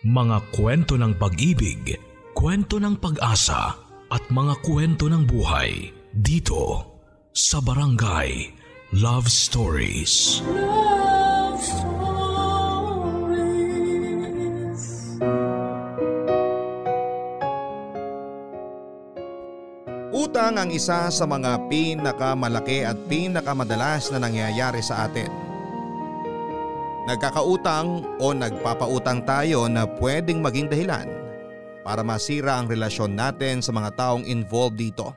Mga kwento ng pag-ibig, kwento ng pag-asa at mga kwento ng buhay dito sa Barangay Love Stories. Love Stories. Utang ang isa sa mga pinakamalaki at pinakamadalas na nangyayari sa atin. Nagkakautang o nagpapautang tayo na pwedeng maging dahilan para masira ang relasyon natin sa mga taong involved dito.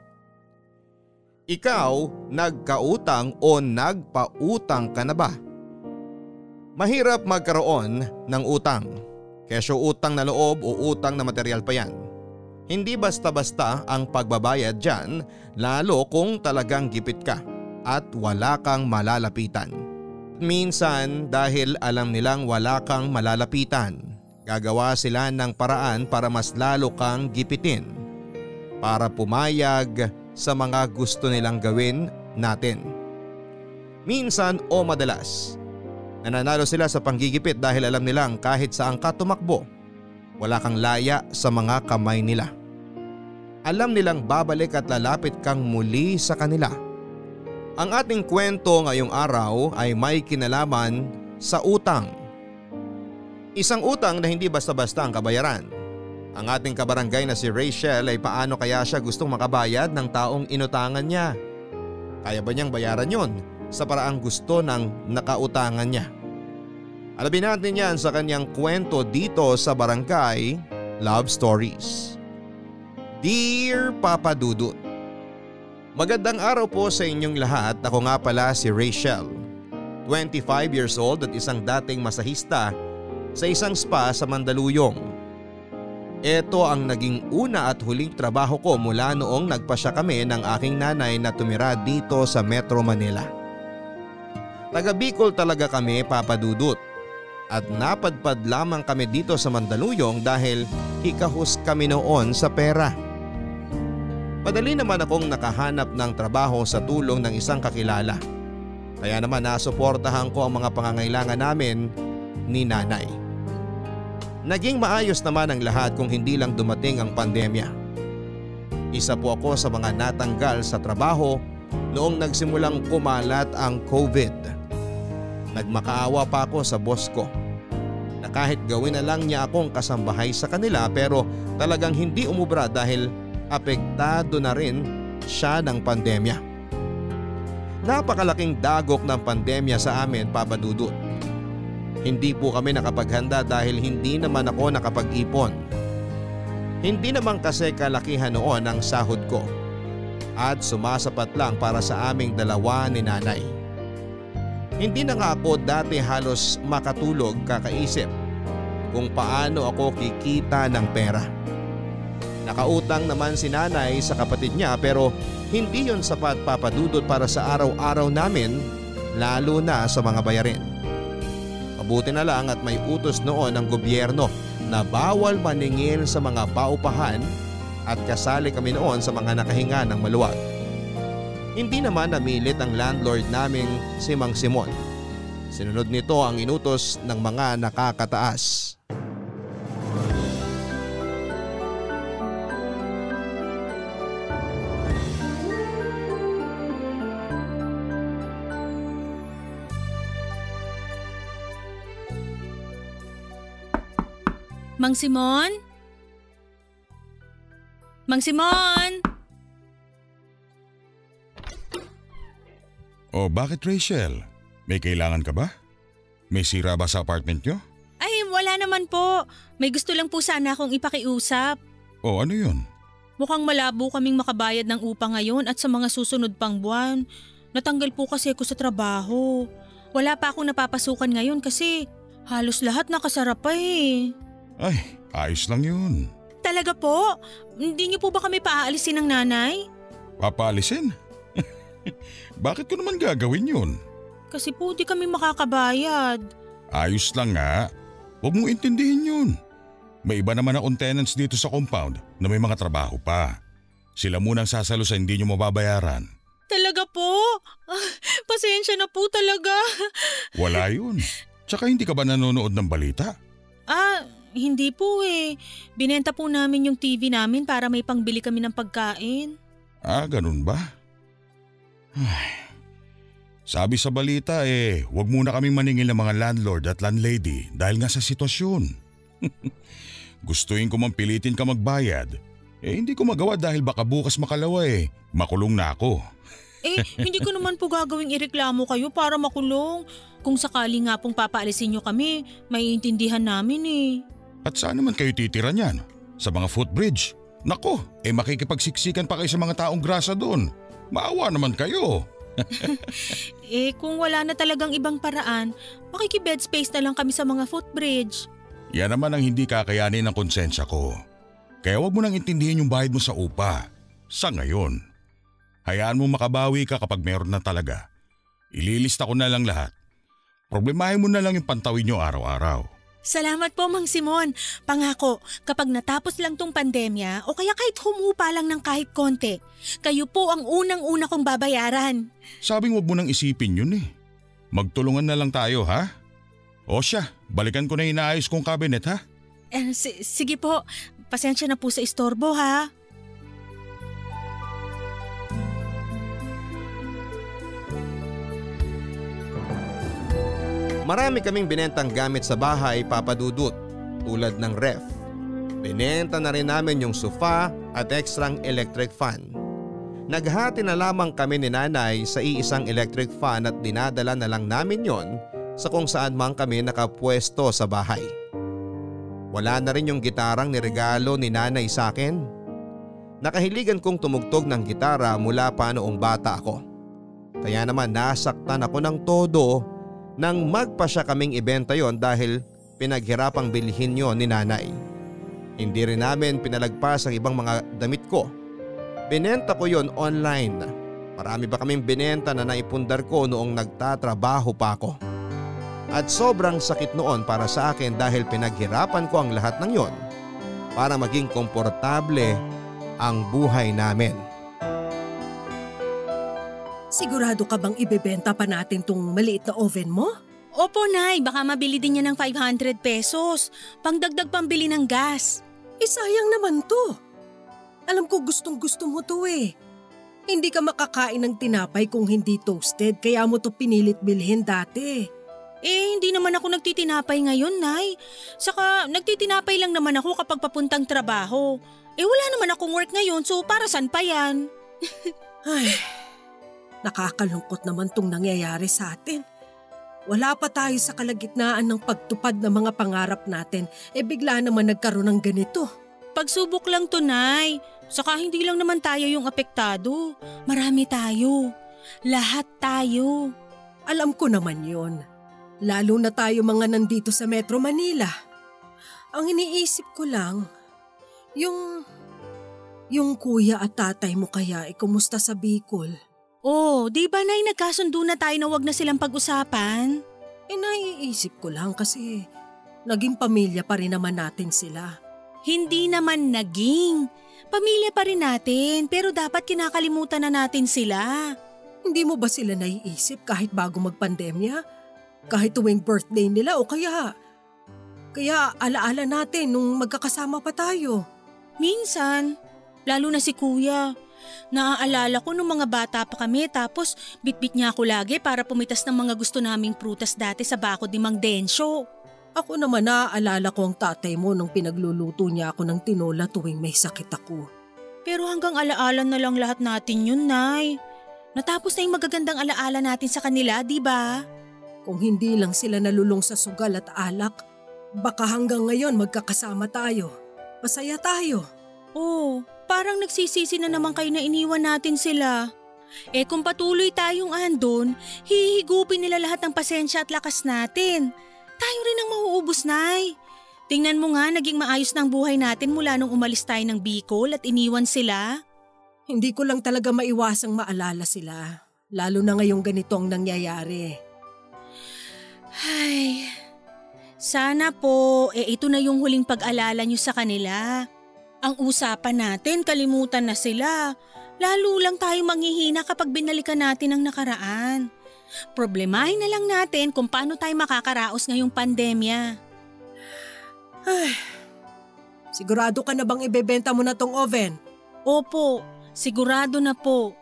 Ikaw, nagkautang o nagpautang ka na ba? Mahirap magkaroon ng utang. Kesyo utang na loob o utang na material pa yan. Hindi basta-basta ang pagbabayad dyan lalo kung talagang gipit ka at wala kang malalapitan. Minsan dahil alam nilang wala kang malalapitan, gagawa sila ng paraan para mas lalo kang gipitin. Para pumayag sa mga gusto nilang gawin natin. Minsan o madalas, nananalo sila sa panggigipit dahil alam nilang kahit saan ka tumakbo, wala kang laya sa mga kamay nila. Alam nilang babalik at lalapit kang muli sa kanila. Ang ating kwento ngayong araw ay may kinalaman sa utang. Isang utang na hindi basta-basta ang kabayaran. Ang ating kabarangay na si Rachel ay paano kaya siya gustong makabayad ng taong inutangan niya? Kaya ba niyang bayaran yon sa paraang gusto ng nakautangan niya? Alamin natin yan sa kanyang kwento dito sa Barangay Love Stories. Dear Papa Dudut Magandang araw po sa inyong lahat. Ako nga pala si Rachel. 25 years old at isang dating masahista sa isang spa sa Mandaluyong. Ito ang naging una at huling trabaho ko mula noong nagpasya kami ng aking nanay na tumira dito sa Metro Manila. Taga Bicol talaga kami papadudot at napadpad lamang kami dito sa Mandaluyong dahil hikahus kami noon sa pera. Madali naman akong nakahanap ng trabaho sa tulong ng isang kakilala. Kaya naman nasuportahan ko ang mga pangangailangan namin ni nanay. Naging maayos naman ang lahat kung hindi lang dumating ang pandemya. Isa po ako sa mga natanggal sa trabaho noong nagsimulang kumalat ang COVID. Nagmakaawa pa ako sa boss ko na kahit gawin na lang niya akong kasambahay sa kanila pero talagang hindi umubra dahil apektado na rin siya ng pandemya. Napakalaking dagok ng pandemya sa amin papadudot. Hindi po kami nakapaghanda dahil hindi naman ako nakapag-ipon. Hindi naman kasi kalakihan noon ang sahod ko at sumasapat lang para sa aming dalawa ni nanay. Hindi na nga ako dati halos makatulog kakaisip kung paano ako kikita ng pera. Nakautang naman si nanay sa kapatid niya pero hindi yon sapat papadudot para sa araw-araw namin lalo na sa mga bayarin. Mabuti na lang at may utos noon ng gobyerno na bawal maningil sa mga paupahan at kasali kami noon sa mga nakahinga ng maluwag. Hindi naman namilit ang landlord naming si Mang Simon. Sinunod nito ang inutos ng mga nakakataas. Mang Simon? Mang Simon? Oh, bakit Rachel? May kailangan ka ba? May sira ba sa apartment nyo? Ay, wala naman po. May gusto lang po sana akong ipakiusap. Oh, ano yun? Mukhang malabo kaming makabayad ng upa ngayon at sa mga susunod pang buwan. Natanggal po kasi ako sa trabaho. Wala pa akong napapasukan ngayon kasi halos lahat nakasara pa eh. Ay, ayos lang yun. Talaga po? Hindi niyo po ba kami paaalisin ng nanay? Papaalisin? Bakit ko naman gagawin yun? Kasi po di kami makakabayad. Ayos lang nga. Huwag mong intindihin yun. May iba naman akong tenants dito sa compound na may mga trabaho pa. Sila munang sasalo sa hindi nyo mababayaran. Talaga po? Ah, pasensya na po talaga. Wala yun. Tsaka hindi ka ba nanonood ng balita? Ah, Hindi po eh. Binenta po namin yung TV namin para may pangbili kami ng pagkain. Ah, ganun ba? Ay. Sabi sa balita eh, huwag muna kaming maningil ng mga landlord at landlady dahil nga sa sitwasyon. Gustuin ko mang pilitin ka magbayad. Eh hindi ko magawa dahil baka bukas makalawa eh. Makulong na ako. Eh, hindi ko naman po gagawing ireklamo kayo para makulong. Kung sakali nga pong papaalisin nyo kami, maiintindihan namin eh. At saan naman kayo titira niyan? Sa mga footbridge? Nako, eh makikipagsiksikan pa kayo sa mga taong grasa doon. Maawa naman kayo. eh kung wala na talagang ibang paraan, makikibed space na lang kami sa mga footbridge. Yan naman ang hindi kakayanin ng konsensya ko. Kaya wag mo nang intindihin yung bayad mo sa upa. Sa ngayon. Hayaan mo makabawi ka kapag meron na talaga. Ililista ko na lang lahat. Problemahin mo na lang yung pantawin nyo araw-araw. Salamat po, Mang Simon. Pangako, kapag natapos lang tong pandemya o kaya kahit humupa lang ng kahit konti, kayo po ang unang-una kong babayaran. Sabing wag mo nang isipin yun eh. Magtulungan na lang tayo ha? O siya, balikan ko na inaayos kong cabinet ha? Eh, s- sige po, pasensya na po sa istorbo ha. Marami kaming binentang gamit sa bahay papadudot tulad ng ref. Binenta na rin namin yung sofa at ekstrang electric fan. Naghati na lamang kami ni nanay sa iisang electric fan at dinadala na lang namin yon sa kung saan man kami nakapwesto sa bahay. Wala na rin yung gitarang niregalo ni nanay sa akin. Nakahiligan kong tumugtog ng gitara mula pa noong bata ako. Kaya naman nasaktan ako ng todo nang magpa siya kaming ibenta yon dahil pinaghirapang bilhin yon ni nanay. Hindi rin namin pinalagpas ang ibang mga damit ko. Binenta ko yon online. Marami ba kaming binenta na naipundar ko noong nagtatrabaho pa ako. At sobrang sakit noon para sa akin dahil pinaghirapan ko ang lahat ng yon para maging komportable ang buhay namin. Sigurado ka bang ibebenta pa natin tong maliit na oven mo? Opo, Nay. Baka mabili din niya ng 500 pesos. Pangdagdag pambili ng gas. Eh sayang naman to. Alam ko gustong gusto mo to eh. Hindi ka makakain ng tinapay kung hindi toasted kaya mo to pinilit bilhin dati. Eh, hindi naman ako nagtitinapay ngayon, Nay. Saka, nagtitinapay lang naman ako kapag papuntang trabaho. Eh, wala naman akong work ngayon, so para saan pa yan? Ay, nakakalungkot naman tong nangyayari sa atin. Wala pa tayo sa kalagitnaan ng pagtupad ng mga pangarap natin, eh bigla naman nagkaroon ng ganito. Pagsubok lang to, Nay. Saka hindi lang naman tayo yung apektado. Marami tayo. Lahat tayo. Alam ko naman yon. Lalo na tayo mga nandito sa Metro Manila. Ang iniisip ko lang, yung... Yung kuya at tatay mo kaya ay kumusta sa Bicol? Oh, di ba Nay nagkasundo na tayo na wag na silang pag-usapan? Eh naiisip ko lang kasi naging pamilya pa rin naman natin sila. Hindi naman naging. Pamilya pa rin natin, pero dapat kinakalimutan na natin sila. Hindi mo ba sila naiisip kahit bago magpandemya? Kahit tuwing birthday nila o kaya... Kaya alaala natin nung magkakasama pa tayo. Minsan, lalo na si kuya. Naaalala ko nung mga bata pa kami tapos bitbit niya ako lagi para pumitas ng mga gusto naming prutas dati sa bakod ni Mang Densyo. Ako naman naaalala ko ang tatay mo nung pinagluluto niya ako ng tinola tuwing may sakit ako. Pero hanggang alaala na lang lahat natin yun, Nay. Natapos na yung magagandang alaala natin sa kanila, di ba? Kung hindi lang sila nalulong sa sugal at alak, baka hanggang ngayon magkakasama tayo. Masaya tayo. Oo, parang nagsisisi na naman kayo na iniwan natin sila. Eh kung patuloy tayong andon, hihigupin nila lahat ng pasensya at lakas natin. Tayo rin ang mauubos, Nay. Tingnan mo nga, naging maayos ng buhay natin mula nung umalis tayo ng Bicol at iniwan sila. Hindi ko lang talaga maiwasang maalala sila. Lalo na ngayong ganitong nangyayari. Ay, sana po, eh ito na yung huling pag-alala nyo sa kanila. Ang usapan natin, kalimutan na sila. Lalo lang tayo manghihina kapag binalikan natin ang nakaraan. Problemahin na lang natin kung paano tayo makakaraos ngayong pandemya. Ay, sigurado ka na bang ibebenta mo na tong oven? Opo, sigurado na po.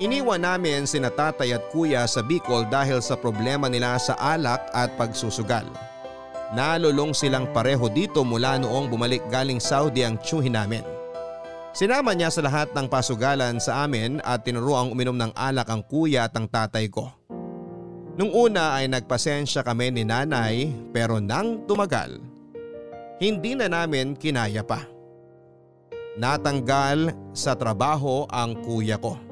Iniwan namin sina tatay at kuya sa Bicol dahil sa problema nila sa alak at pagsusugal. Nalulong silang pareho dito mula noong bumalik galing Saudi ang tsuhin namin. Sinama niya sa lahat ng pasugalan sa amin at tinuruang uminom ng alak ang kuya at ang tatay ko. Nung una ay nagpasensya kami ni nanay pero nang tumagal, hindi na namin kinaya pa. Natanggal sa trabaho ang kuya ko.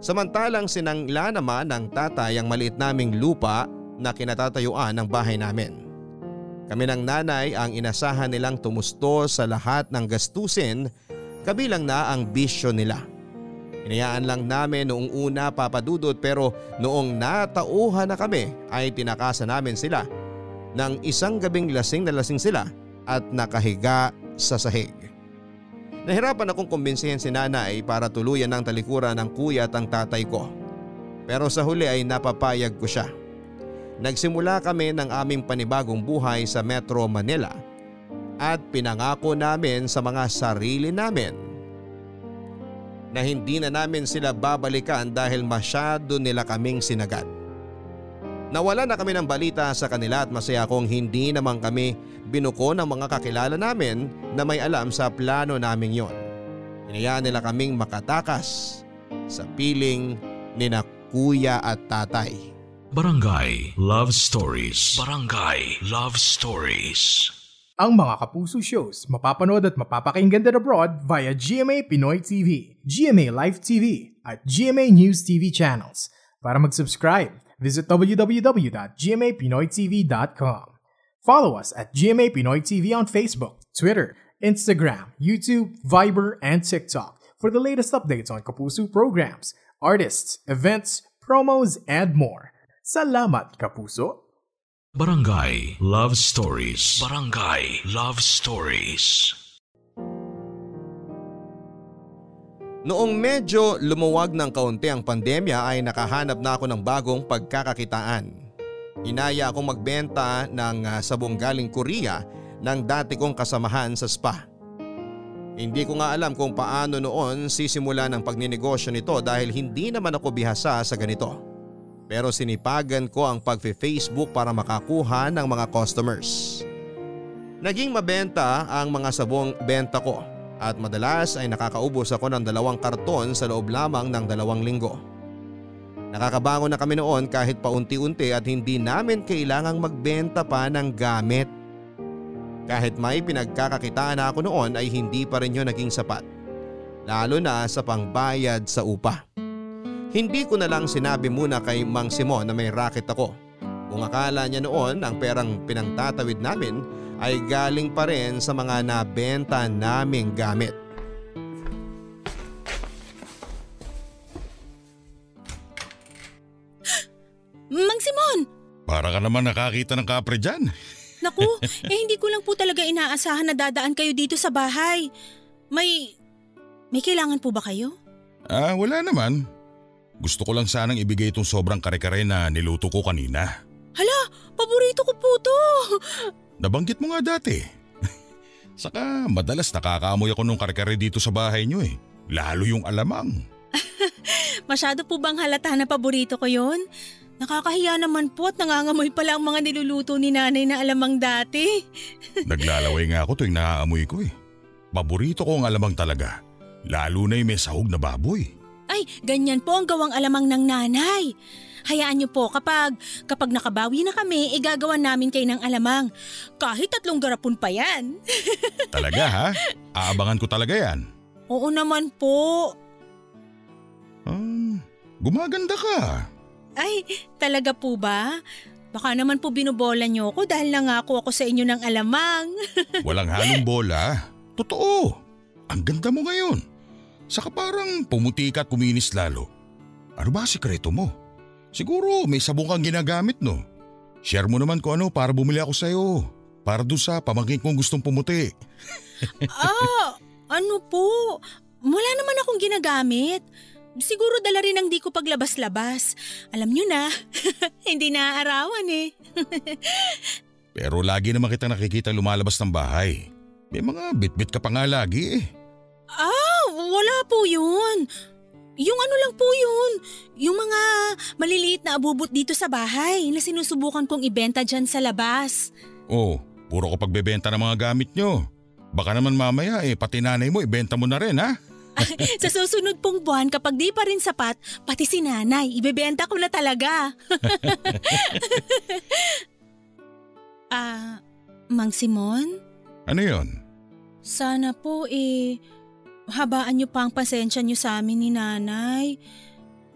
Samantalang sinangla naman ng tatay ang maliit naming lupa na kinatatayuan ng bahay namin. Kami ng nanay ang inasahan nilang tumusto sa lahat ng gastusin kabilang na ang bisyo nila. Hinayaan lang namin noong una papadudot pero noong natauhan na kami ay tinakasan namin sila ng isang gabing lasing na lasing sila at nakahiga sa sahig. Nahirapan akong kumbinsihin si nanay para tuluyan ng talikuran ng kuya at ang tatay ko. Pero sa huli ay napapayag ko siya. Nagsimula kami ng aming panibagong buhay sa Metro Manila at pinangako namin sa mga sarili namin na hindi na namin sila babalikan dahil masyado nila kaming sinagat. Nawala na kami ng balita sa kanila at masaya kong hindi naman kami binuko ng mga kakilala namin na may alam sa plano naming yon. Hinayaan nila kaming makatakas sa piling ni na kuya at tatay. Barangay Love Stories. Barangay Love Stories. Ang mga Kapuso shows mapapanood at mapapakinggan din abroad via GMA Pinoy TV, GMA Live TV at GMA News TV channels. Para mag-subscribe, visit www.gmapinoytv.com. Follow us at GMA Pinoy TV on Facebook, Twitter, Instagram, YouTube, Viber, and TikTok for the latest updates on Kapuso programs, artists, events, promos, and more. Salamat, Kapuso! Barangay Love Stories. Barangay Love Stories. Noong medyo lumuwag ng kaunti ang pandemya ay nakahanap na ako ng bagong pagkakakitaan. Inaya akong magbenta ng uh, sabong galing Korea ng dati kong kasamahan sa spa. Hindi ko nga alam kung paano noon sisimula ng pagninegosyo nito dahil hindi naman ako bihasa sa ganito. Pero sinipagan ko ang pag-Facebook para makakuha ng mga customers. Naging mabenta ang mga sabong benta ko at madalas ay nakakaubos ako ng dalawang karton sa loob lamang ng dalawang linggo. Nakakabangon na kami noon kahit paunti-unti at hindi namin kailangang magbenta pa ng gamit. Kahit may pinagkakakitaan na ako noon ay hindi pa rin yun naging sapat. Lalo na sa pangbayad sa upa. Hindi ko na lang sinabi muna kay Mang Simon na may racket ako. Kung akala niya noon ang perang pinangtatawid namin ay galing pa rin sa mga nabenta naming gamit. Mang Simon! Para ka naman nakakita ng kapre dyan. Naku, eh hindi ko lang po talaga inaasahan na dadaan kayo dito sa bahay. May… may kailangan po ba kayo? Ah, wala naman. Gusto ko lang sanang ibigay itong sobrang kare-kare na niluto ko kanina. Paborito ko po to. Nabanggit mo nga dati. Saka madalas nakakaamoy ako nung kare-kare dito sa bahay niyo eh. Lalo yung alamang. Masyado po bang halata na paborito ko yon? Nakakahiya naman po at nangangamoy pala ang mga niluluto ni nanay na alamang dati. Naglalaway nga ako tuwing naaamoy ko eh. Paborito ko ang alamang talaga. Lalo na yung may sahog na baboy. Ay, ganyan po ang gawang alamang ng nanay. Hayaan niyo po kapag, kapag nakabawi na kami, igagawa namin kayo ng alamang. Kahit tatlong garapon pa yan. Talaga ha? Aabangan ko talaga yan. Oo naman po. Um, gumaganda ka. Ay, talaga po ba? Baka naman po binubola niyo ako dahil nangako ako sa inyo ng alamang. Walang halong bola. Totoo. Ang ganda mo ngayon. Saka parang pumuti ka at kuminis lalo. Ano ba sikreto mo? Siguro may sabong kang ginagamit no? Share mo naman kung ano para bumili ako sa'yo. Para doon sa pamangkin kong gustong pumuti. ah, ano po? Wala naman akong ginagamit. Siguro dala rin ang di ko paglabas-labas. Alam nyo na, hindi naaarawan eh. Pero lagi naman kita nakikita lumalabas ng bahay. May mga bitbit ka pa nga lagi eh. Ah, wala po yun. Yung ano lang po yun, yung mga maliliit na abubot dito sa bahay na sinusubukan kong ibenta dyan sa labas. Oh, puro ko pagbebenta ng mga gamit nyo. Baka naman mamaya eh, pati nanay mo ibenta mo na rin ha? sa susunod pong buwan kapag di pa rin sapat, pati si nanay, ibebenta ko na talaga. Ah, uh, Mang Simon? Ano yon? Sana po eh, habaan niyo pa ang pasensya niyo sa amin ni nanay.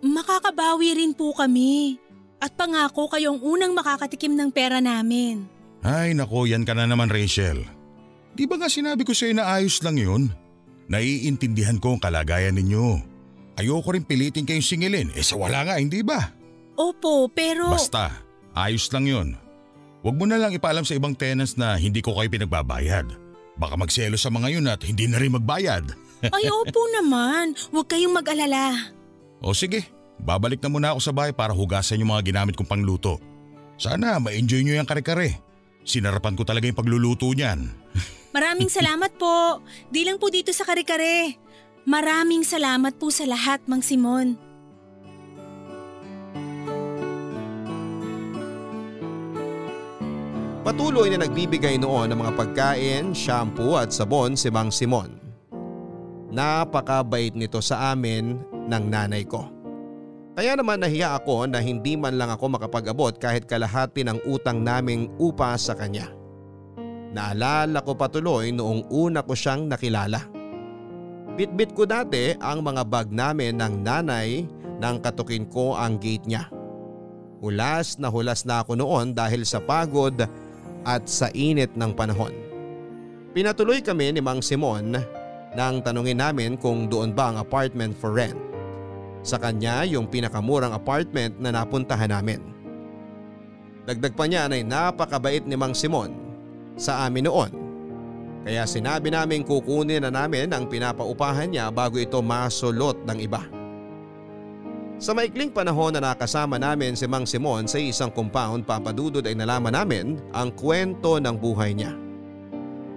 Makakabawi rin po kami. At pangako kayong unang makakatikim ng pera namin. Ay nako, yan ka na naman Rachel. Di ba nga sinabi ko sa'yo na ayos lang yun? Naiintindihan ko ang kalagayan ninyo. Ayoko rin pilitin kayong singilin, eh sa wala nga, hindi ba? Opo, pero… Basta, ayos lang yun. Huwag mo na lang ipaalam sa ibang tenants na hindi ko kayo pinagbabayad. Baka magselo sa mga yun at hindi na rin magbayad. Ay opo naman, huwag kayong mag-alala. O sige, babalik na muna ako sa bahay para hugasan yung mga ginamit kong pangluto. Sana ma-enjoy nyo yung kare-kare. Sinarapan ko talaga yung pagluluto niyan. Maraming salamat po. Di lang po dito sa kare-kare. Maraming salamat po sa lahat, Mang Simon. Patuloy na nagbibigay noon ng mga pagkain, shampoo at sabon si Mang Simon. Napakabait nito sa amin ng nanay ko. Kaya naman nahiya ako na hindi man lang ako makapag-abot kahit kalahati ng utang naming upa sa kanya. Naalala ko patuloy noong una ko siyang nakilala. Bitbit ko dati ang mga bag namin ng nanay nang katukin ko ang gate niya. Hulas na hulas na ako noon dahil sa pagod at sa init ng panahon. Pinatuloy kami ni Mang Simon nang tanungin namin kung doon ba ang apartment for rent. Sa kanya yung pinakamurang apartment na napuntahan namin. Dagdag pa niya ay napakabait ni Mang Simon sa amin noon. Kaya sinabi namin kukunin na namin ang pinapaupahan niya bago ito masulot ng iba. Sa maikling panahon na nakasama namin si Mang Simon sa isang compound papadudod ay nalaman namin ang kwento ng buhay niya.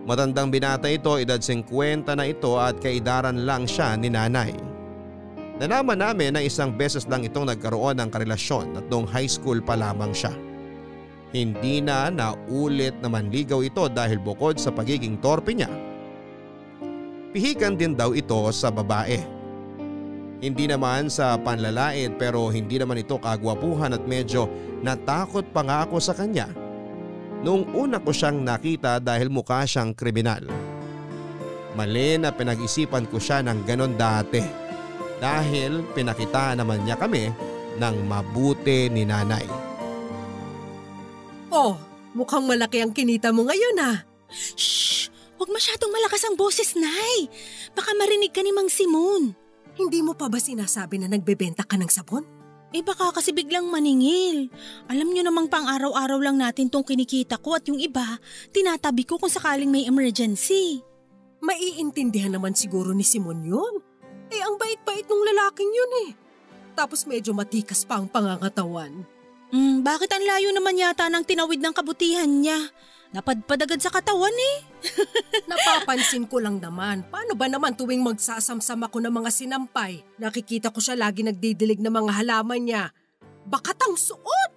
Matandang binata ito, edad 50 na ito at kaidaran lang siya ni nanay. Nalaman namin na isang beses lang itong nagkaroon ng karelasyon at noong high school pa lamang siya. Hindi na naulit na manligaw ito dahil bukod sa pagiging torpe niya. Pihikan din daw ito sa babae. Hindi naman sa panlalait pero hindi naman ito kagwapuhan at medyo natakot pa nga ako sa kanya. Noong una ko siyang nakita dahil mukha siyang kriminal. Mali na pinag-isipan ko siya ng ganon dati dahil pinakita naman niya kami ng mabuti ni nanay. Oh, mukhang malaki ang kinita mo ngayon ah. Shh! Huwag masyadong malakas ang boses, Nay. Baka marinig ka ni Mang Simon. Hindi mo pa ba sinasabi na nagbebenta ka ng sabon? Eh baka kasi biglang maningil. Alam nyo namang pang araw-araw lang natin tong kinikita ko at yung iba, tinatabi ko kung sakaling may emergency. Maiintindihan naman siguro ni Simon yun. Eh ang bait-bait ng lalaking yun eh. Tapos medyo matikas pa ang pangangatawan. Hmm, bakit ang layo naman yata ng tinawid ng kabutihan niya? Napadpad agad sa katawan eh. Napapansin ko lang naman, paano ba naman tuwing magsasamsam ako ng mga sinampay? Nakikita ko siya lagi nagdidilig ng mga halaman niya. Bakatang suot!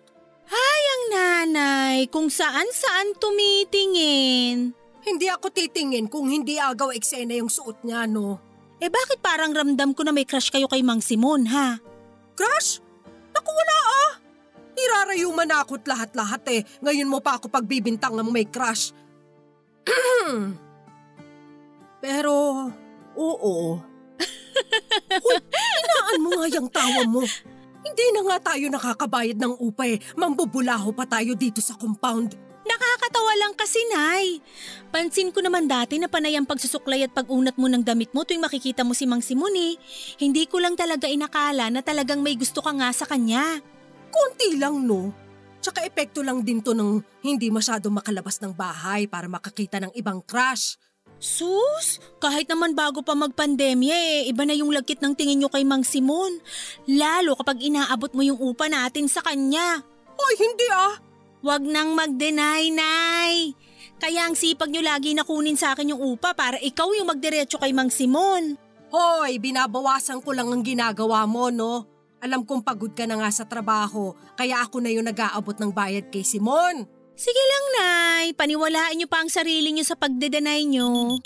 Hay ang nanay, kung saan-saan tumitingin. Hindi ako titingin kung hindi agaw eksena yung suot niya, no? Eh bakit parang ramdam ko na may crush kayo kay Mang Simon, ha? Crush? Naku, wala ah! Irarayuman na ako't lahat-lahat eh. Ngayon mo pa ako pagbibintang ng may crush. Pero, oo. Hoy, inaan mo nga yung tawa mo. Hindi na nga tayo nakakabayad ng upa eh. Mambubulaho pa tayo dito sa compound. Nakakatawa lang kasi, Nay. Pansin ko naman dati na panay ang pagsusuklay at pag-unat mo ng damit mo tuwing makikita mo si Mang Simon eh. Hindi ko lang talaga inakala na talagang may gusto ka nga sa kanya. Kunti lang no. Tsaka epekto lang din to ng hindi masyado makalabas ng bahay para makakita ng ibang crush. Sus, kahit naman bago pa magpandemya eh, iba na yung lagkit ng tingin nyo kay Mang Simon. Lalo kapag inaabot mo yung upa natin sa kanya. Hoy, hindi ah. Huwag nang mag-deny, Nay. Kaya ang sipag nyo lagi na kunin sa akin yung upa para ikaw yung magdiretso kay Mang Simon. Hoy, binabawasan ko lang ang ginagawa mo, no? Alam kong pagod ka na nga sa trabaho, kaya ako na yung nag-aabot ng bayad kay Simon. Sige lang, Nay. Paniwalaan niyo pa ang sarili niyo sa pagdedenay niyo.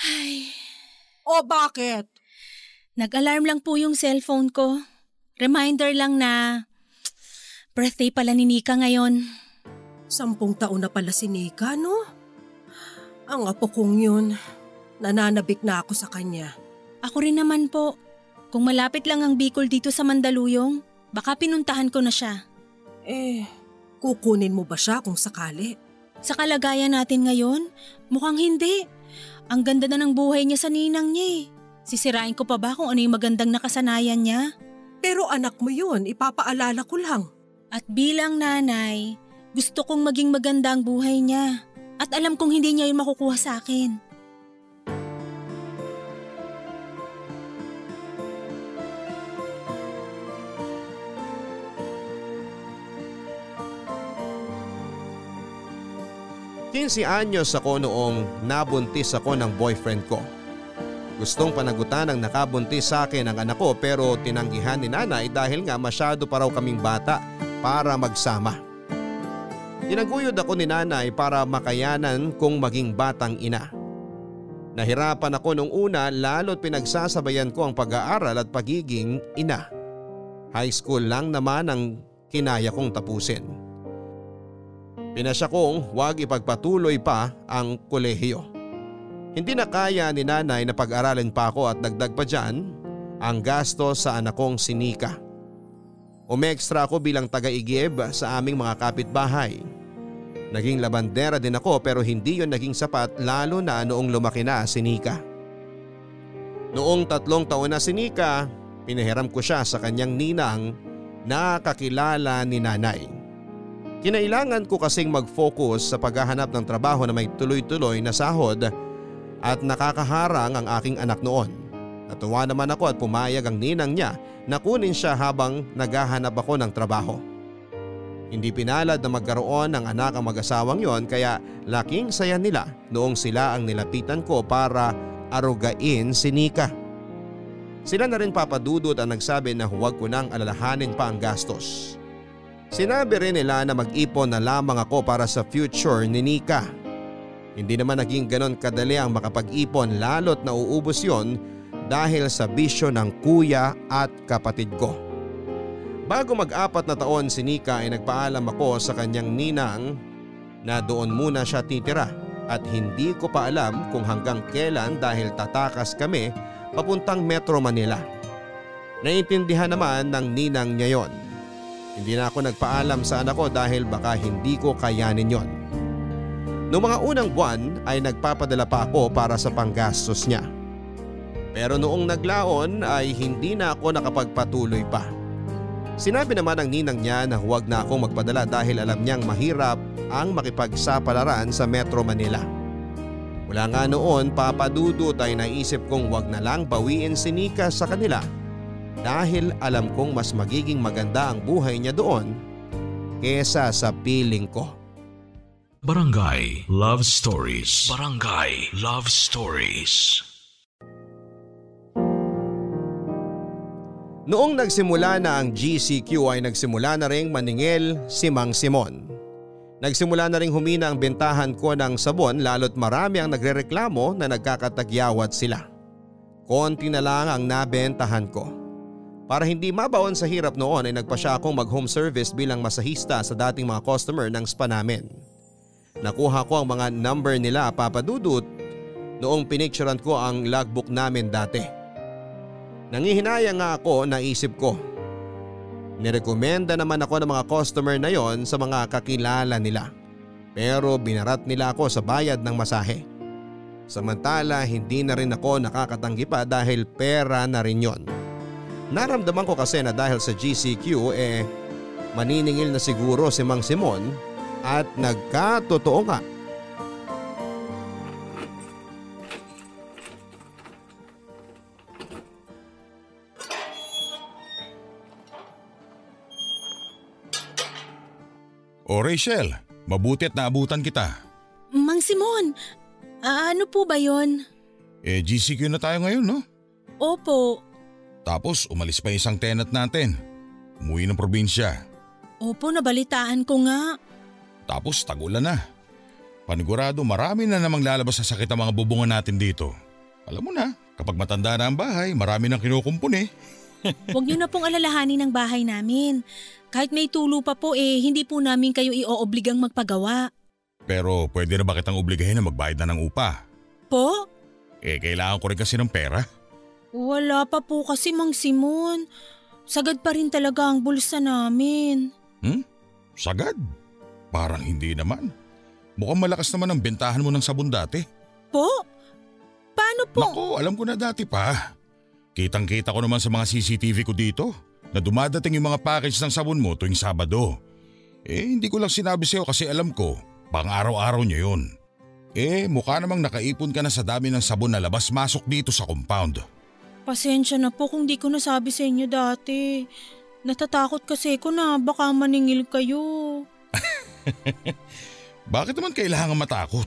Ay, O bakit? nag-alarm lang po yung cellphone ko. Reminder lang na birthday pala ni Nika ngayon. Sampung taon na pala si Nika, no? Ang apo kong yun. Nananabik na ako sa kanya. Ako rin naman po. Kung malapit lang ang Bicol dito sa Mandaluyong, baka pinuntahan ko na siya. Eh, kukunin mo ba siya kung sakali? Sa kalagayan natin ngayon, mukhang hindi. Ang ganda na ng buhay niya sa ninang niya eh. Sisirain ko pa ba kung ano yung magandang nakasanayan niya? Pero anak mo yun, ipapaalala ko lang. At bilang nanay, gusto kong maging maganda ang buhay niya. At alam kong hindi niya yun makukuha sa akin. Quincy anyos ako noong nabuntis ako ng boyfriend ko. Gustong panagutan ng nakabuntis sa akin ang anak ko pero tinanggihan ni nanay dahil nga masyado pa raw kaming bata para magsama. Tinaguyod ako ni nanay para makayanan kong maging batang ina. Nahirapan ako nung una lalo't pinagsasabayan ko ang pag-aaral at pagiging ina. High school lang naman ang kinaya kong tapusin. Pinasya kong huwag ipagpatuloy pa ang kolehiyo. Hindi na kaya ni nanay na pag-aralin pa ako at dagdag pa dyan ang gasto sa anak kong si Nika. Umextra ako bilang taga-igib sa aming mga kapitbahay. Naging labandera din ako pero hindi yon naging sapat lalo na noong lumaki na si Nika. Noong tatlong taon na si Nika, pinahiram ko siya sa kanyang ninang na kakilala ni nanay. Kinailangan ko kasing mag-focus sa paghahanap ng trabaho na may tuloy-tuloy na sahod at nakakaharang ang aking anak noon. Natuwa naman ako at pumayag ang ninang niya na kunin siya habang naghahanap ako ng trabaho. Hindi pinalad na magkaroon ng anak ang mag-asawang yon kaya laking saya nila noong sila ang nilapitan ko para arugain si Nika. Sila na rin papadudot ang nagsabi na huwag ko nang alalahanin pa ang gastos. Sinabi rin nila na mag-ipon na lamang ako para sa future ni Nika. Hindi naman naging ganon kadali ang makapag-ipon lalo't nauubos yon dahil sa bisyo ng kuya at kapatid ko. Bago mag-apat na taon si Nika ay nagpaalam ako sa kanyang ninang na doon muna siya titira at hindi ko pa alam kung hanggang kailan dahil tatakas kami papuntang Metro Manila. Naintindihan naman ng ninang niya yon. Hindi na ako nagpaalam sa anak ko dahil baka hindi ko kayanin yon. Noong mga unang buwan ay nagpapadala pa ako para sa panggastos niya. Pero noong naglaon ay hindi na ako nakapagpatuloy pa. Sinabi naman ng ninang niya na huwag na akong magpadala dahil alam niyang mahirap ang makipagsapalaran sa Metro Manila. Wala nga noon papadudot ay naisip kong huwag na lang bawiin si Nika sa kanila dahil alam kong mas magiging maganda ang buhay niya doon kesa sa piling ko. Barangay Love Stories. Barangay Love Stories. Noong nagsimula na ang GCQ ay nagsimula na ring maningil si Mang Simon. Nagsimula na ring humina ang bentahan ko ng sabon lalo't marami ang nagrereklamo na nagkakatagyawat sila. Konti na lang ang nabentahan ko. Para hindi mabaon sa hirap noon ay nagpa siya akong mag home service bilang masahista sa dating mga customer ng spa namin. Nakuha ko ang mga number nila papadudot noong pinicturean ko ang logbook namin dati. Nangihinaya nga ako naisip ko. Nirekomenda naman ako ng mga customer na yon sa mga kakilala nila. Pero binarat nila ako sa bayad ng masahe. Samantala hindi na rin ako nakakatanggi pa dahil pera na rin yon. Naramdaman ko kasi na dahil sa GCQ eh Maniningil na siguro si Mang Simon at nagkatotoo nga. O Rachel, mabuti at naabutan kita. Mang Simon, ano po ba yon? Eh GCQ na tayo ngayon no? Opo. Tapos umalis pa isang tenant natin. Umuwi ng probinsya. Opo, nabalitaan ko nga. Tapos tagulan na. Panigurado marami na namang lalabas sa sakit ang mga bubungan natin dito. Alam mo na, kapag matanda na ang bahay, marami nang kinukumpun eh. Huwag niyo na pong alalahanin ang bahay namin. Kahit may tulo pa po eh, hindi po namin kayo ioobligang magpagawa. Pero pwede na ba kitang obligahin na magbayad na ng upa? Po? Eh kailangan ko rin kasi ng pera. Wala pa po kasi Mang Simon. Sagad pa rin talaga ang bulsa namin. Hmm? Sagad? Parang hindi naman. Mukhang malakas naman ang bentahan mo ng sabon dati. Po? Paano po? Nako, alam ko na dati pa. Kitang kita ko naman sa mga CCTV ko dito na dumadating yung mga package ng sabon mo tuwing Sabado. Eh hindi ko lang sinabi sa'yo kasi alam ko, pang araw-araw niyo yun. Eh mukha namang nakaipon ka na sa dami ng sabon na labas-masok dito sa compound. Pasensya na po kung di ko nasabi sa inyo dati. Natatakot kasi ko na baka maningil kayo. Bakit naman kailangan matakot?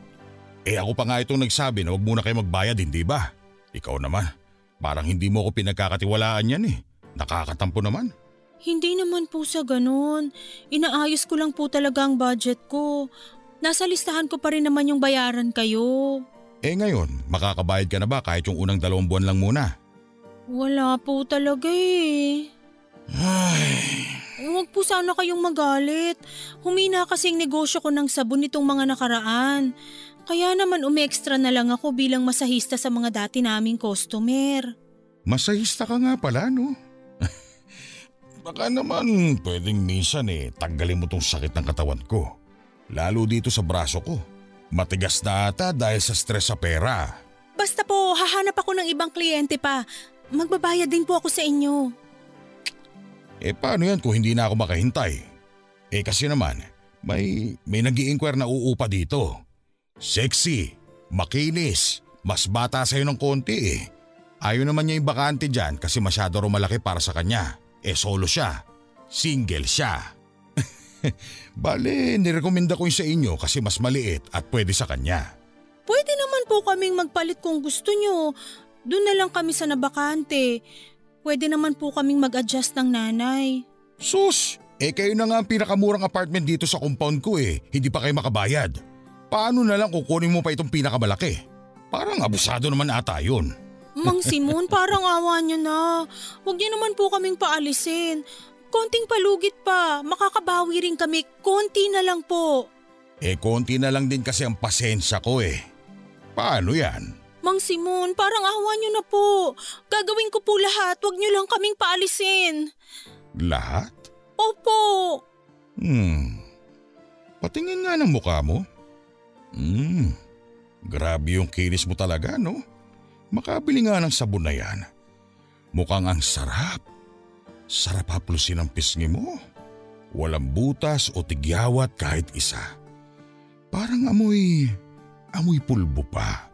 Eh ako pa nga itong nagsabi na wag muna kayo magbayad, hindi ba? Ikaw naman, parang hindi mo ako pinagkakatiwalaan yan eh. Nakakatampo naman. Hindi naman po sa ganun. Inaayos ko lang po talaga ang budget ko. Nasa listahan ko pa rin naman yung bayaran kayo. Eh ngayon, makakabayad ka na ba kahit yung unang dalawang buwan lang muna? Wala po talaga eh. Ay, Huwag po sana kayong magalit. Humina kasing negosyo ko ng sabon nitong mga nakaraan. Kaya naman umextra na lang ako bilang masahista sa mga dati naming customer. masahista ka nga pala no? Baka naman pwedeng minsan eh tanggalin mo tong sakit ng katawan ko. Lalo dito sa braso ko. Matigas na ata dahil sa stress sa pera. Basta po, hahanap ako ng ibang kliyente pa. Magbabayad din po ako sa inyo. Eh paano yan kung hindi na ako makahintay? Eh kasi naman, may, may nag inquire na uupa dito. Sexy, makinis, mas bata sa'yo ng konti eh. Ayaw naman niya yung bakante dyan kasi masyado rin malaki para sa kanya. Eh solo siya, single siya. Bale, nirekomenda ko yun sa inyo kasi mas maliit at pwede sa kanya. Pwede naman po kaming magpalit kung gusto nyo. Doon na lang kami sa nabakante. Pwede naman po kaming mag-adjust ng nanay. Sus, eh kayo na nga ang pinakamurang apartment dito sa compound ko eh. Hindi pa kayo makabayad. Paano na lang kukunin mo pa itong pinakamalaki? Parang abusado naman ata yun. Mang Simon, parang awa nyo na. Huwag niyo naman po kaming paalisin. Konting palugit pa, makakabawi rin kami. Konti na lang po. Eh konti na lang din kasi ang pasensya ko eh. Paano yan? Mang Simon, parang awa nyo na po. Gagawin ko po lahat, huwag nyo lang kaming paalisin. Lahat? Opo. Hmm. Patingin nga ng mukha mo. Hmm. Grabe yung kinis mo talaga, no? Makabili nga ng sabon na yan. Mukhang ang sarap. Sarap haplusin ang pisngi mo. Walang butas o tigyawat kahit isa. Parang amoy, amoy pulbo pa.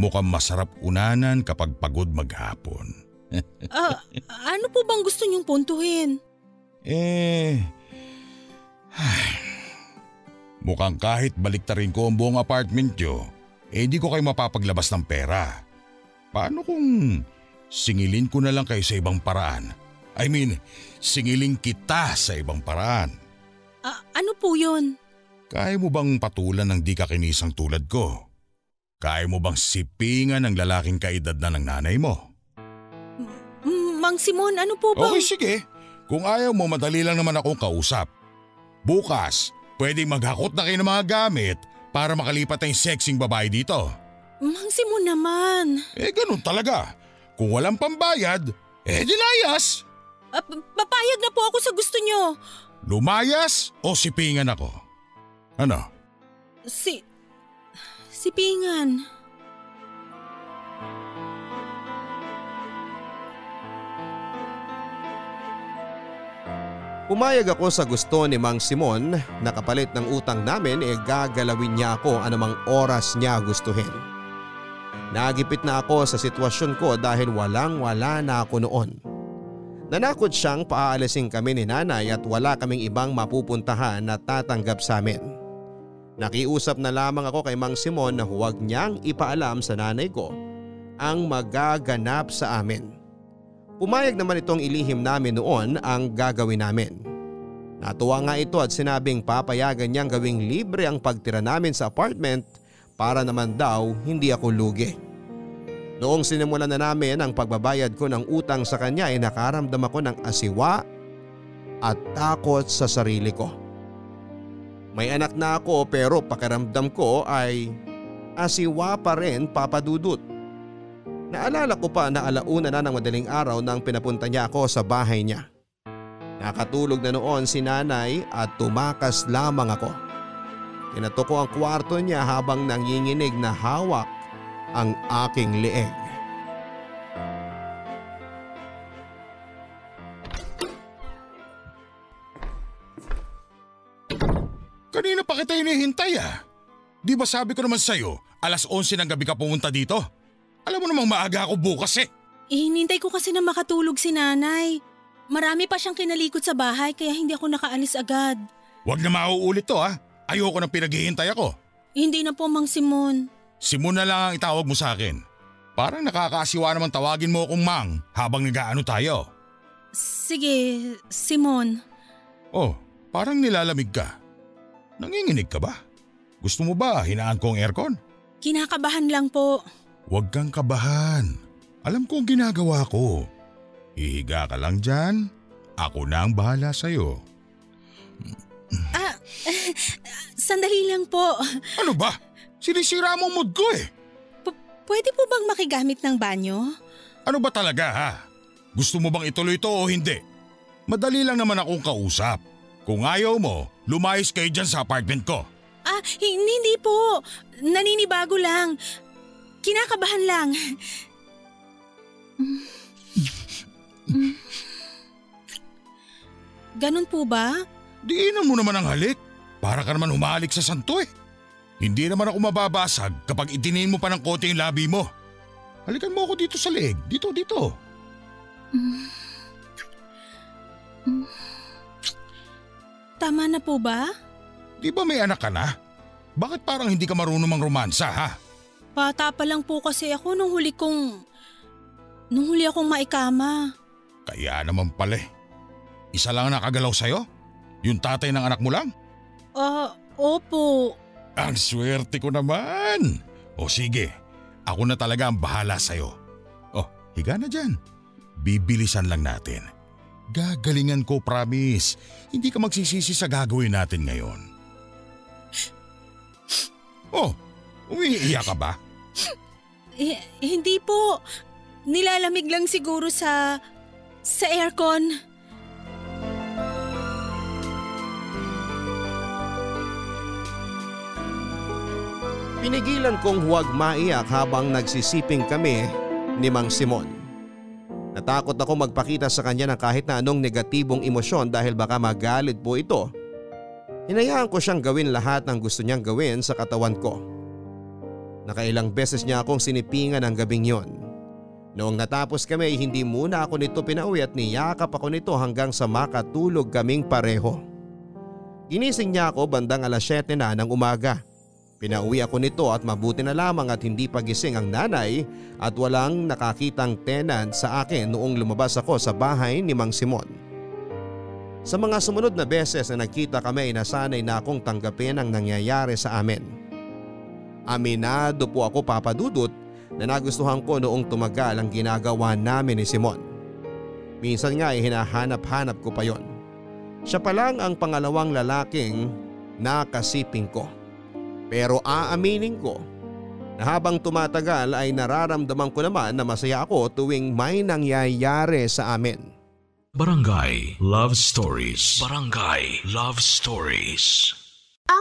Mukhang masarap unanan kapag pagod maghapon. Ah, ano po bang gusto nyong puntuhin? Eh, ay, mukhang kahit baliktarin ko ang buong apartment nyo, eh di ko kayo mapapaglabas ng pera. Paano kung singilin ko na lang kayo sa ibang paraan? I mean, singilin kita sa ibang paraan. Ah, ano po yun? Kaya mo bang patulan ng di kakinisang tulad ko? Kaya mo bang sipingan ng lalaking kaedad na ng nanay mo? Mm, Mang Simon, ano po ba? Okay, sige. Kung ayaw mo, madali lang naman akong kausap. Bukas, pwedeng maghakot na kayo ng mga gamit para makalipat ang sexing babae dito. Mang Simon naman. Eh ganun talaga. Kung walang pambayad, eh dilayas. Ah, p- papayag na po ako sa gusto nyo. Lumayas o sipingan ako. Ano? Si... Si Pumayag ako sa gusto ni Mang Simon na kapalit ng utang namin e gagalawin niya ako anumang oras niya gustuhin. Nagipit na ako sa sitwasyon ko dahil walang wala na ako noon. Nanakot siyang paaalisin kami ni nanay at wala kaming ibang mapupuntahan na tatanggap sa amin. Nakiusap na lamang ako kay Mang Simon na huwag niyang ipaalam sa nanay ko ang magaganap sa amin. Pumayag naman itong ilihim namin noon ang gagawin namin. Natuwa nga ito at sinabing papayagan niyang gawing libre ang pagtira namin sa apartment para naman daw hindi ako lugi. Noong sinimulan na namin ang pagbabayad ko ng utang sa kanya ay nakaramdam ako ng asiwa at takot sa sarili ko. May anak na ako pero pakiramdam ko ay asiwa pa rin papadudot. Naalala ko pa na alauna na ng madaling araw nang pinapunta niya ako sa bahay niya. Nakatulog na noon si nanay at tumakas lamang ako. Kinato ko ang kwarto niya habang nanginginig na hawak ang aking leeg. Kanina pa kita hinihintay ah. Di ba sabi ko naman sa'yo, alas 11 ng gabi ka pumunta dito? Alam mo namang maaga ako bukas eh. Ihinintay ko kasi na makatulog si nanay. Marami pa siyang kinalikot sa bahay kaya hindi ako nakaalis agad. Huwag na mauulit to ha. Ayoko nang pinaghihintay ako. Hindi na po Mang Simon. Simon na lang ang itawag mo sa akin. Parang nakakaasiwa naman tawagin mo akong Mang habang nagaano tayo. Sige, Simon. Oh, parang nilalamig ka. Nanginginig ka ba? Gusto mo ba hinaan ko ang aircon? Kinakabahan lang po. Huwag kang kabahan. Alam ko ang ginagawa ko. Ihiga ka lang dyan. Ako na ang bahala sa'yo. Ah, sandali lang po. Ano ba? Sinisira mo mood ko eh. P- pwede po bang makigamit ng banyo? Ano ba talaga ha? Gusto mo bang ituloy ito o hindi? Madali lang naman akong kausap. Kung ayaw mo, lumayas kayo dyan sa apartment ko. Ah, hindi po. Naninibago lang. Kinakabahan lang. Ganun po ba? Diinan mo naman ang halik. Para ka naman humalik sa santo eh. Hindi naman ako mababasag kapag itinin mo pa ng kote yung labi mo. Halikan mo ako dito sa leeg. Dito, dito. Tama na po ba? Di ba may anak ka na? Bakit parang hindi ka marunong mang romansa ha? Bata pa lang po kasi ako nung huli kong… Nung huli akong maikama. Kaya naman pala eh. Isa lang ang nakagalaw sa'yo? Yung tatay ng anak mo lang? Ah, uh, opo. Ang swerte ko naman. O sige, ako na talaga ang bahala sa'yo. Oh, higa na dyan. Bibilisan lang natin. Gagalingan ko, promise. Hindi ka magsisisi sa gagawin natin ngayon. Oh, umiiyak ka ba? Eh, hindi po. Nilalamig lang siguro sa… sa aircon. Pinigilan kong huwag maiyak habang nagsisiping kami ni Mang Simon. Natakot ako magpakita sa kanya ng kahit na anong negatibong emosyon dahil baka magalit po ito. Hinayaan ko siyang gawin lahat ng gusto niyang gawin sa katawan ko. Nakailang beses niya akong sinipingan ang gabing yon. Noong natapos kami hindi muna ako nito pinauwi at niyakap ako nito hanggang sa makatulog kaming pareho. Ginising niya ako bandang alas 7 na ng umaga. Pinauwi ako nito at mabuti na lamang at hindi pagising ang nanay at walang nakakitang tenant sa akin noong lumabas ako sa bahay ni Mang Simon. Sa mga sumunod na beses na nagkita kami ay nasanay na akong tanggapin ang nangyayari sa amin. Aminado po ako papadudot na nagustuhan ko noong tumagal ang ginagawa namin ni Simon. Minsan nga ay hinahanap-hanap ko pa yon. Siya pa lang ang pangalawang lalaking nakasiping ko. Pero aaminin ko na habang tumatagal ay nararamdaman ko naman na masaya ako tuwing may nangyayari sa amin. Barangay Love Stories Barangay Love Stories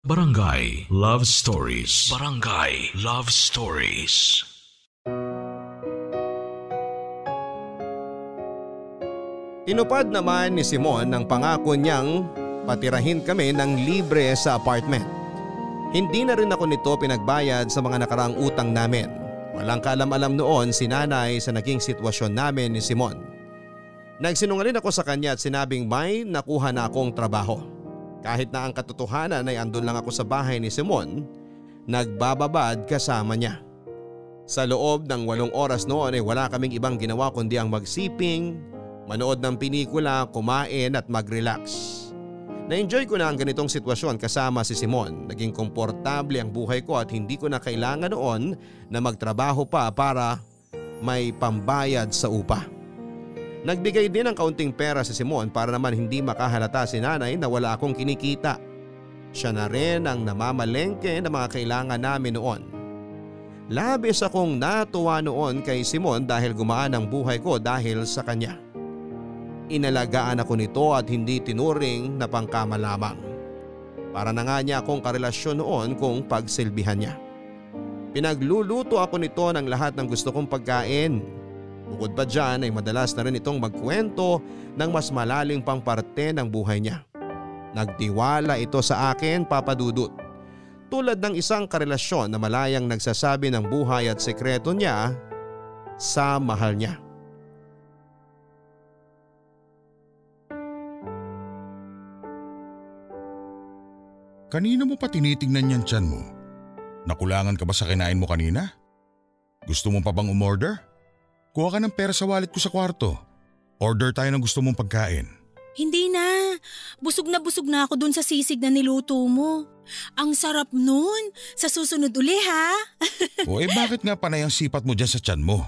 Barangay Love Stories. Barangay Love Stories. Tinupad naman ni Simon ang pangako niyang patirahin kami ng libre sa apartment. Hindi na rin ako nito pinagbayad sa mga nakaraang utang namin. Walang kalam-alam noon si nanay sa naging sitwasyon namin ni Simon. Nagsinungaling ako sa kanya at sinabing may nakuha na akong trabaho. Kahit na ang katotohanan ay andun lang ako sa bahay ni Simon, nagbababad kasama niya. Sa loob ng walong oras noon ay wala kaming ibang ginawa kundi ang magsiping, manood ng pinikula, kumain at mag-relax. Na-enjoy ko na ang ganitong sitwasyon kasama si Simon. Naging komportable ang buhay ko at hindi ko na kailangan noon na magtrabaho pa para may pambayad sa upa. Nagbigay din ng kaunting pera si Simon para naman hindi makahalata si nanay na wala akong kinikita. Siya na rin ang namamalengke na mga kailangan namin noon. Labis akong natuwa noon kay Simon dahil gumaan ang buhay ko dahil sa kanya. Inalagaan ako nito at hindi tinuring na pangkama lamang. Para na nga niya akong karelasyon noon kung pagsilbihan niya. Pinagluluto ako nito ng lahat ng gusto kong pagkain Bukod pa dyan ay madalas na rin itong magkwento ng mas malaling pang ng buhay niya. Nagtiwala ito sa akin papadudot. Tulad ng isang karelasyon na malayang nagsasabi ng buhay at sekreto niya sa mahal niya. Kanino mo pa tinitingnan yan tiyan mo? Nakulangan ka ba sa kinain mo kanina? Gusto mo pa bang umorder? Kuha ka ng pera sa wallet ko sa kwarto. Order tayo ng gusto mong pagkain. Hindi na. Busog na busog na ako dun sa sisig na niluto mo. Ang sarap nun. Sa susunod uli ha. o eh bakit nga panay ang sipat mo dyan sa tiyan mo?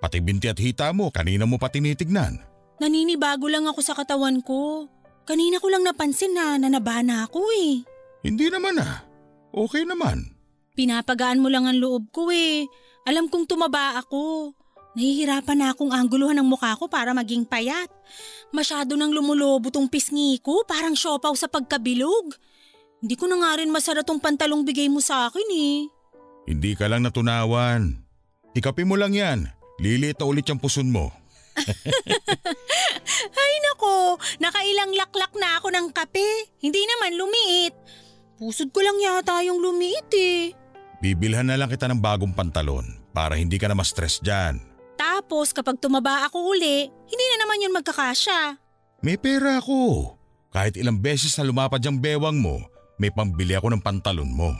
Pati binti at hita mo, kanina mo pa tinitignan. Naninibago lang ako sa katawan ko. Kanina ko lang napansin na nanabana ako eh. Hindi naman ah. Okay naman. Pinapagaan mo lang ang loob ko eh. Alam kong tumaba ako. Nahihirapan na akong angguluhan ng mukha ko para maging payat. Masyado nang lumulobo tong pisngi ko, parang siopaw sa pagkabilog. Hindi ko na nga rin masara tong pantalong bigay mo sa akin eh. Hindi ka lang natunawan. Ikapi mo lang yan. Lilit na ulit yung puson mo. Ay nako, nakailang laklak na ako ng kape. Hindi naman lumiit. Pusod ko lang yata yung lumiit eh. Bibilhan na lang kita ng bagong pantalon para hindi ka na ma-stress dyan. Tapos kapag tumaba ako uli, hindi na naman yun magkakasya. May pera ako. Kahit ilang beses na lumapad yung bewang mo, may pambili ako ng pantalon mo.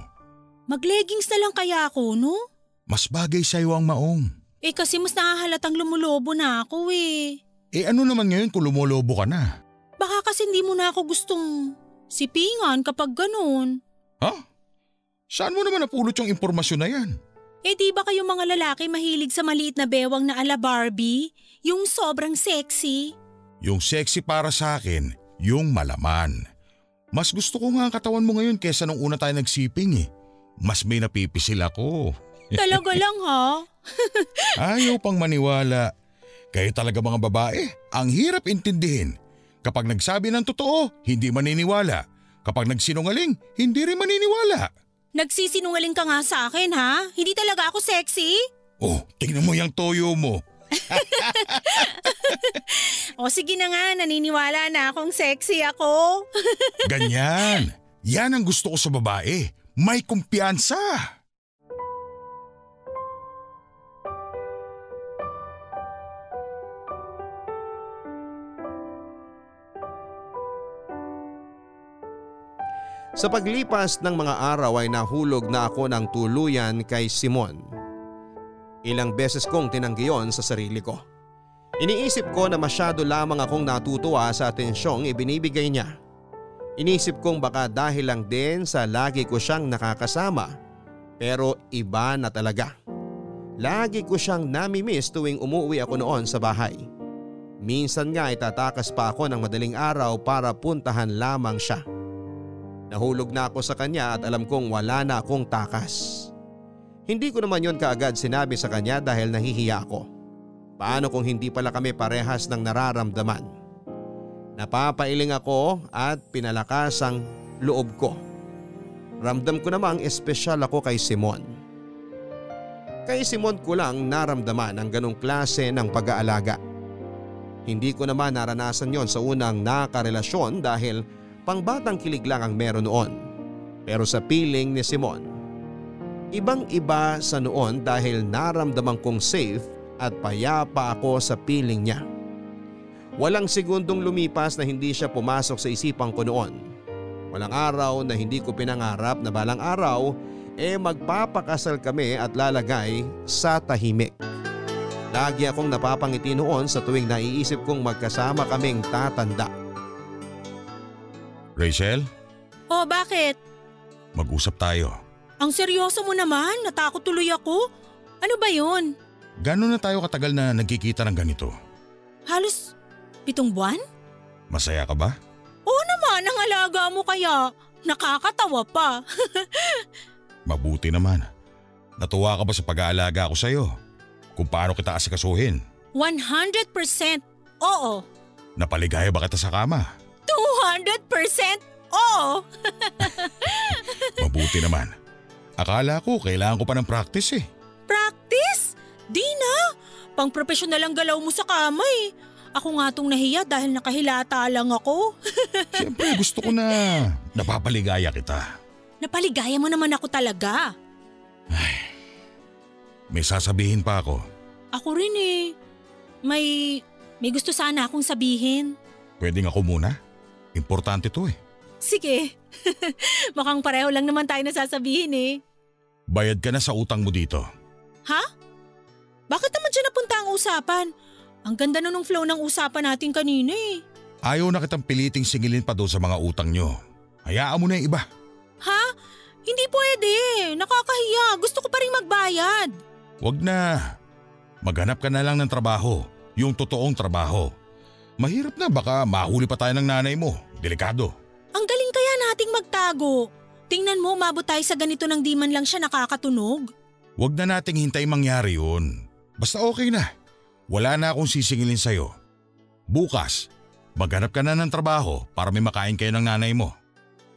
Mag-leggings na lang kaya ako, no? Mas bagay sa'yo ang maong. Eh kasi mas nakahalatang lumulobo na ako eh. Eh ano naman ngayon kung lumulobo ka na? Baka kasi hindi mo na ako gustong sipingan kapag ganun. Ha? Saan mo naman napulot yung impormasyon na yan? Eh di ba kayo mga lalaki mahilig sa maliit na bewang na ala Barbie? Yung sobrang sexy? Yung sexy para sa akin, yung malaman. Mas gusto ko nga ang katawan mo ngayon kesa nung una tayo nagsiping eh. Mas may napipisil ako. Talaga lang ha? Ayaw pang maniwala. Kayo talaga mga babae, ang hirap intindihin. Kapag nagsabi ng totoo, hindi maniniwala. Kapag nagsinungaling, hindi rin maniniwala. Nagsisinungaling ka nga sa akin ha? Hindi talaga ako sexy? Oh, tingnan mo yung toyo mo. o sige na nga, naniniwala na akong sexy ako. Ganyan. Yan ang gusto ko sa babae. May kumpiyansa. Sa paglipas ng mga araw ay nahulog na ako ng tuluyan kay Simon. Ilang beses kong tinanggiyon sa sarili ko. Iniisip ko na masyado lamang akong natutuwa sa atensyong ibinibigay niya. Inisip kong baka dahil lang din sa lagi ko siyang nakakasama Pero iba na talaga. Lagi ko siyang nami-miss tuwing umuwi ako noon sa bahay. Minsan nga itatakas pa ako ng madaling araw para puntahan lamang siya. Nahulog na ako sa kanya at alam kong wala na akong takas. Hindi ko naman yon kaagad sinabi sa kanya dahil nahihiya ako. Paano kung hindi pala kami parehas ng nararamdaman? Napapailing ako at pinalakas ang loob ko. Ramdam ko namang espesyal ako kay Simon. Kay Simon ko lang naramdaman ang ganong klase ng pag-aalaga. Hindi ko naman naranasan yon sa unang nakarelasyon dahil pangbatang kilig lang ang meron noon. Pero sa piling ni Simon, ibang iba sa noon dahil naramdaman kong safe at payapa ako sa piling niya. Walang segundong lumipas na hindi siya pumasok sa isipan ko noon Walang araw na hindi ko pinangarap na balang araw eh magpapakasal kami at lalagay sa tahimik. Lagi akong napapangiti noon sa tuwing naiisip kong magkasama kaming tatanda. Rachel? Oh, bakit? Mag-usap tayo. Ang seryoso mo naman, natakot tuloy ako. Ano ba yun? Gano'n na tayo katagal na nagkikita ng ganito? Halos pitong buwan? Masaya ka ba? Oo naman, ang alaga mo kaya. Nakakatawa pa. Mabuti naman. Natuwa ka ba sa pag-aalaga ko sa'yo? Kung paano kita asikasuhin? 100% oo. Napaligaya ba kita sa kama? 200% oo. Mabuti naman. Akala ko kailangan ko pa ng practice eh. Practice? Di na. Pang profesional ang galaw mo sa kama eh. Ako nga tong nahiya dahil nakahilata lang ako. Siyempre gusto ko na napapaligaya kita. Napaligaya mo naman ako talaga. Ay, may sasabihin pa ako. Ako rin eh. May, may gusto sana akong sabihin. Pwedeng ako muna? Importante to eh. Sige. Mukhang pareho lang naman tayo nasasabihin eh. Bayad ka na sa utang mo dito. Ha? Bakit naman siya napunta ang usapan? Ang ganda nun ng flow ng usapan natin kanina eh. Ayaw na kitang piliting singilin pa doon sa mga utang nyo. Hayaan mo na yung iba. Ha? Hindi pwede. Nakakahiya. Gusto ko pa rin magbayad. Wag na. Maghanap ka na lang ng trabaho. Yung totoong trabaho. Mahirap na baka mahuli pa tayo ng nanay mo. Delikado. Ang galing kaya nating magtago. Tingnan mo, mabot tayo sa ganito nang di man lang siya nakakatunog. Huwag na nating hintay mangyari yun. Basta okay na. Wala na akong sisingilin sa'yo. Bukas, maghanap ka na ng trabaho para may makain kayo ng nanay mo.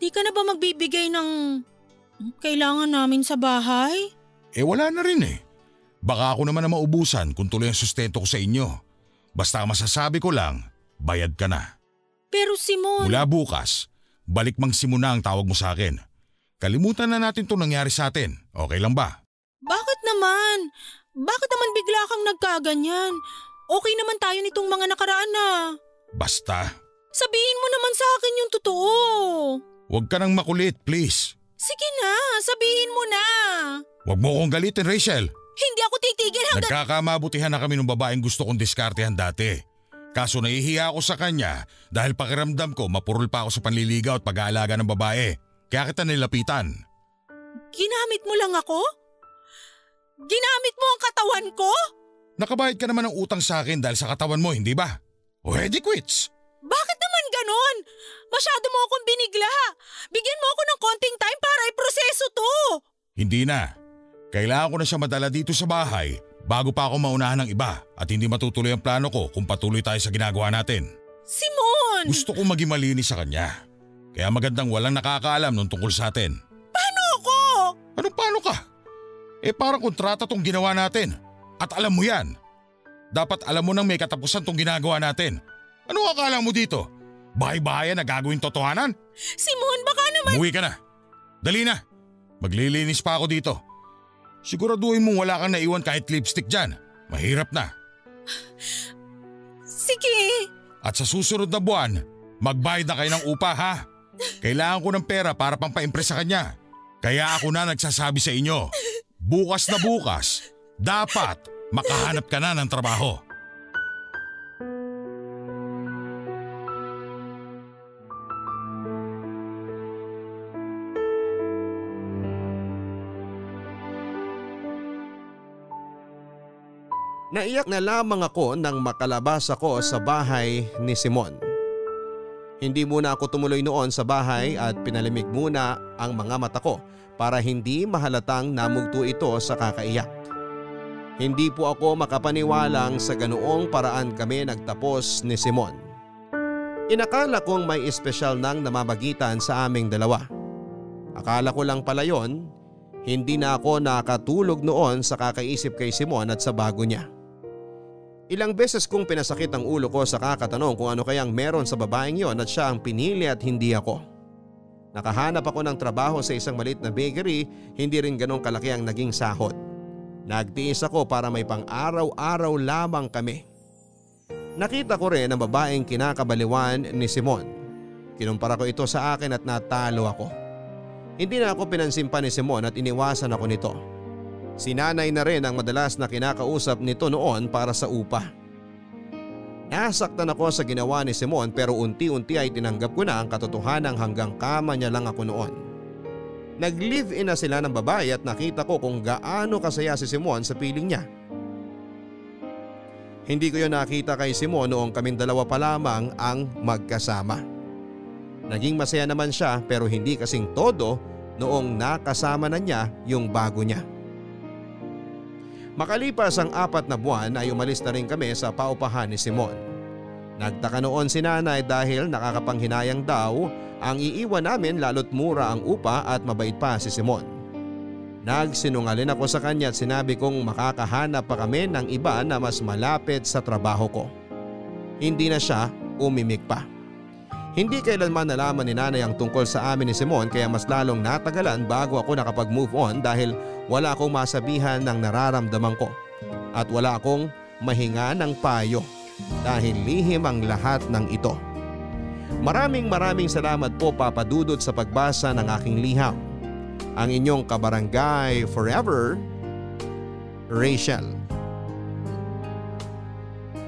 Di ka na ba magbibigay ng kailangan namin sa bahay? Eh wala na rin eh. Baka ako naman na maubusan kung tuloy ang sustento ko sa inyo. Basta masasabi ko lang, bayad ka na. Pero Simon… Mula bukas, balik mang simuna ang tawag mo sa akin. Kalimutan na natin itong nangyari sa atin. Okay lang ba? Bakit naman? Bakit naman bigla kang nagkaganyan? Okay naman tayo nitong mga nakaraan na. Basta. Sabihin mo naman sa akin yung totoo. Huwag ka nang makulit, please. Sige na, sabihin mo na. Huwag mo akong galitin, Rachel. Hindi ako titigil hanggang… Nagkakamabutihan na kami ng babaeng gusto kong diskartehan dati. Kaso nahihiya ako sa kanya dahil pakiramdam ko mapurol pa ako sa panliligaw at pag-aalaga ng babae. Kaya kita nilapitan. Ginamit mo lang ako? Ginamit mo ang katawan ko? Nakabayad ka naman ng utang sa akin dahil sa katawan mo, hindi ba? O edi quits. Bakit naman ganon? Masyado mo akong binigla. Bigyan mo ako ng konting time para iproseso to. Hindi na. Kailangan ko na siya madala dito sa bahay bago pa ako maunahan ng iba at hindi matutuloy ang plano ko kung patuloy tayo sa ginagawa natin. Simon! Gusto kong maging malinis sa kanya. Kaya magandang walang nakakaalam nung tungkol sa atin. Paano ako? Anong paano ka? Eh parang kontrata tong ginawa natin. At alam mo yan. Dapat alam mo nang may katapusan tong ginagawa natin. Ano akala mo dito? Bahay-bahayan na gagawin totohanan? Simon, baka naman… Umuwi ka na. Dali na. Maglilinis pa ako dito. Siguraduhin mo wala kang naiwan kahit lipstick dyan. Mahirap na. Sige. At sa susunod na buwan, magbayad na kayo ng upa ha. Kailangan ko ng pera para pampaimpress sa kanya. Kaya ako na nagsasabi sa inyo, bukas na bukas, dapat makahanap ka na ng trabaho. Naiyak na lamang ako nang makalabas ako sa bahay ni Simon. Hindi muna ako tumuloy noon sa bahay at pinalimig muna ang mga mata ko para hindi mahalatang namugto ito sa kakaiyak. Hindi po ako makapaniwalang sa ganoong paraan kami nagtapos ni Simon. Inakala kong may espesyal nang namamagitan sa aming dalawa. Akala ko lang pala yon, hindi na ako nakatulog noon sa kakaisip kay Simon at sa bago niya. Ilang beses kong pinasakit ang ulo ko sa kakatanong kung ano kayang meron sa babaeng yon at siya ang pinili at hindi ako. Nakahanap ako ng trabaho sa isang malit na bakery, hindi rin ganong kalaki ang naging sahod. Nagtiis ako para may pang-araw-araw lamang kami. Nakita ko rin ang babaeng kinakabaliwan ni Simon. Kinumpara ko ito sa akin at natalo ako. Hindi na ako pinansimpa ni Simon at iniwasan ako nito. Sinanay na rin ang madalas na kinakausap nito noon para sa upa. Nasaktan ako sa ginawa ni Simon pero unti-unti ay tinanggap ko na ang katotohanan hanggang kama niya lang ako noon. Nag-live-in na sila ng babae at nakita ko kung gaano kasaya si Simon sa piling niya. Hindi ko yon nakita kay Simon noong kaming dalawa pa lamang ang magkasama. Naging masaya naman siya pero hindi kasing todo noong nakasama na niya yung bago niya. Makalipas ang apat na buwan ay umalis na rin kami sa paupahan ni Simon. Nagtaka noon si nanay dahil nakakapanghinayang daw ang iiwan namin lalot mura ang upa at mabait pa si Simon. Nagsinungalin ako sa kanya at sinabi kong makakahanap pa kami ng iba na mas malapit sa trabaho ko. Hindi na siya umimik pa. Hindi kailanman nalaman ni nanay ang tungkol sa amin ni Simon kaya mas lalong natagalan bago ako nakapag-move on dahil wala akong masabihan ng nararamdaman ko. At wala akong mahinga ng payo dahil lihim ang lahat ng ito. Maraming maraming salamat po Papa Dudot sa pagbasa ng aking liham. Ang inyong kabarangay forever, Rachel.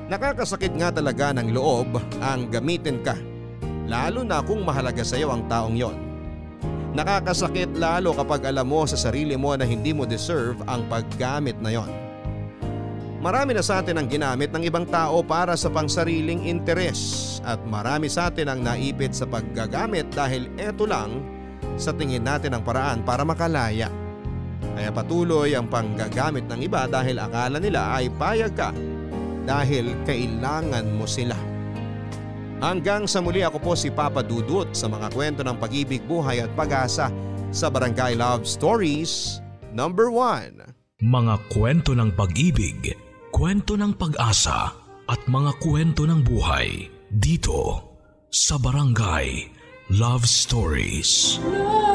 Nakakasakit nga talaga ng loob ang gamitin ka lalo na kung mahalaga sa iyo ang taong yon. Nakakasakit lalo kapag alam mo sa sarili mo na hindi mo deserve ang paggamit na yon. Marami na sa atin ang ginamit ng ibang tao para sa pangsariling interes at marami sa atin ang naipit sa paggagamit dahil eto lang sa tingin natin ang paraan para makalaya. Kaya patuloy ang panggagamit ng iba dahil akala nila ay payag ka dahil kailangan mo sila. Hanggang sa muli ako po si Papa Dudut sa mga kwento ng pag-ibig, buhay at pag-asa sa Barangay Love Stories number 1. Mga kwento ng pag-ibig, kwento ng pag-asa at mga kwento ng buhay dito sa Barangay Love Stories. Love